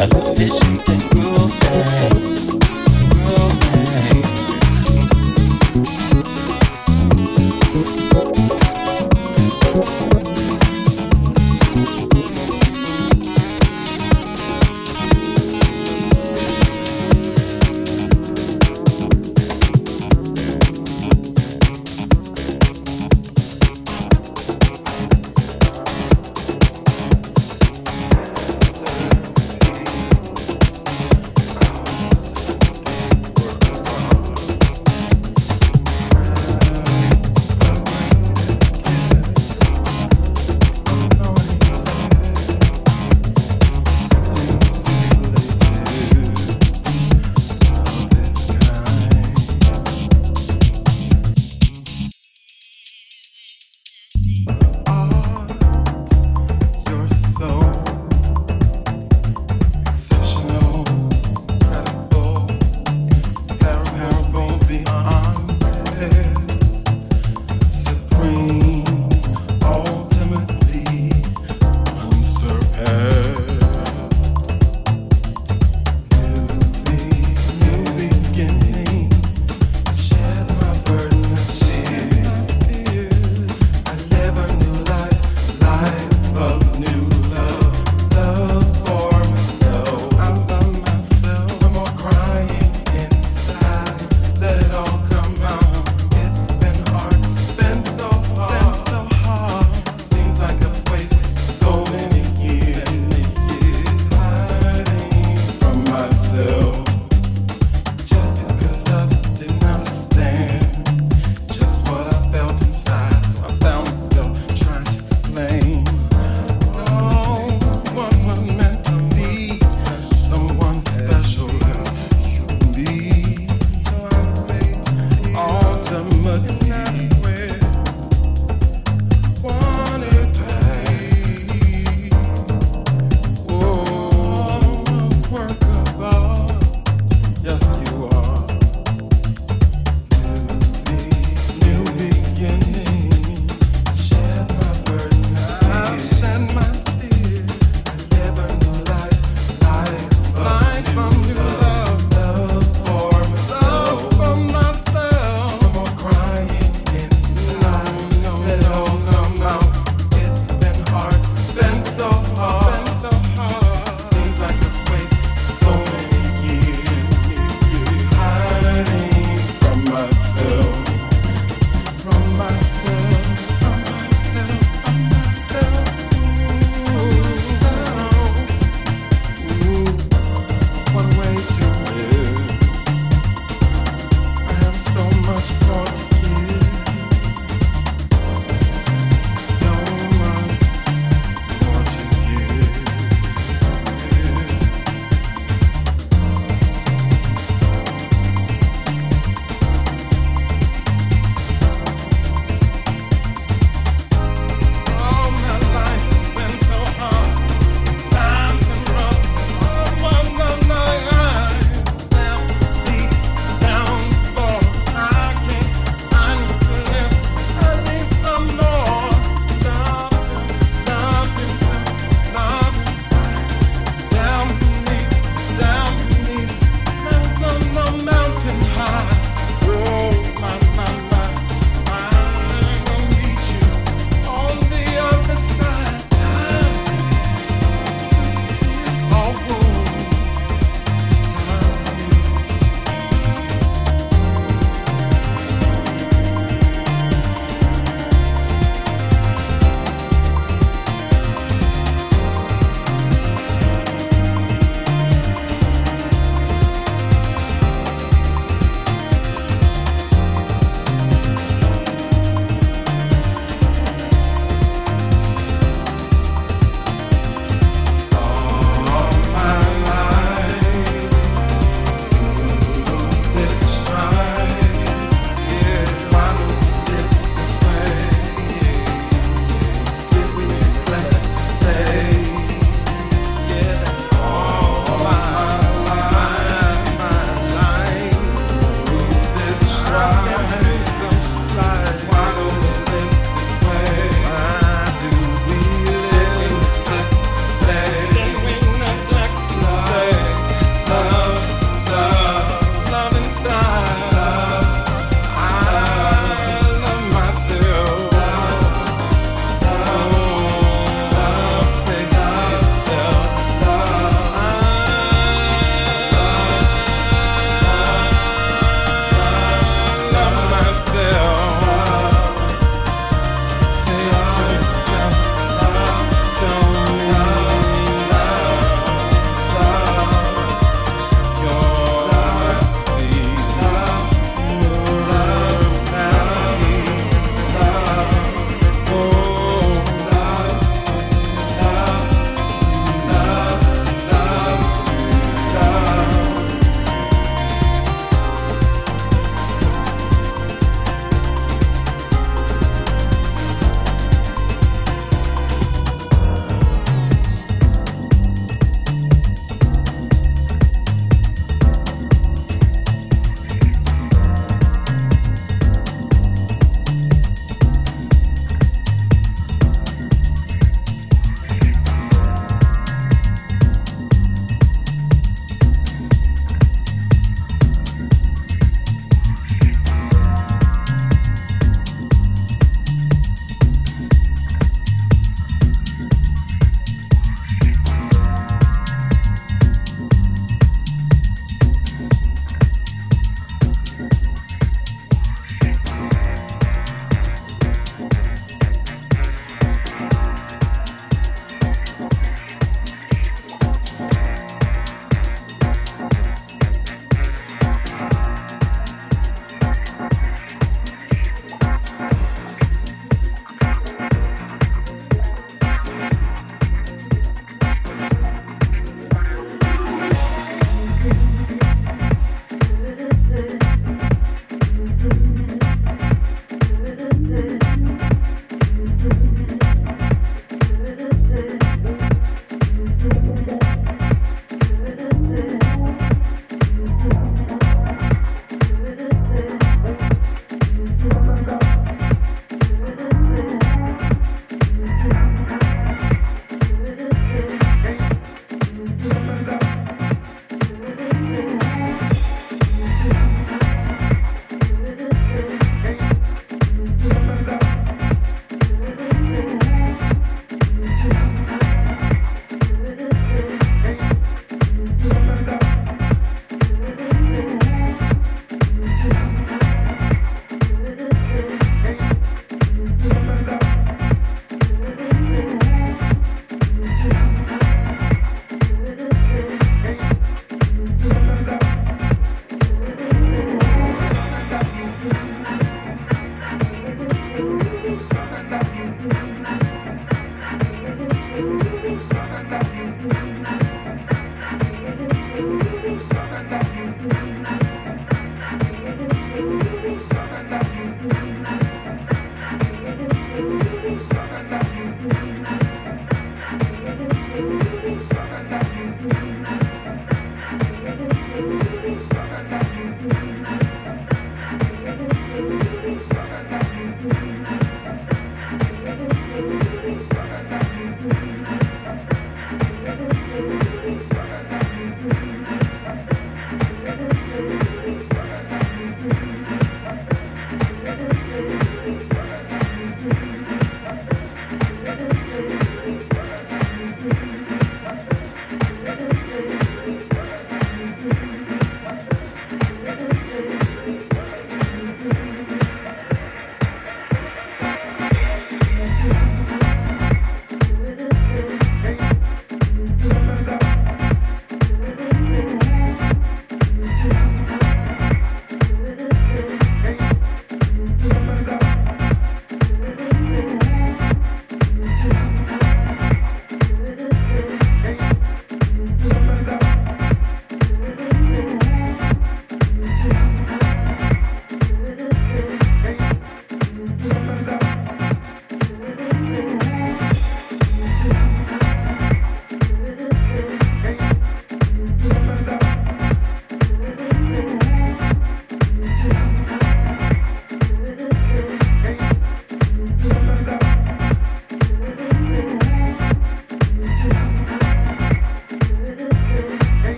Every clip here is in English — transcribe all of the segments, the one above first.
I love this shit and groove bang. Groove.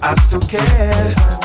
I still care.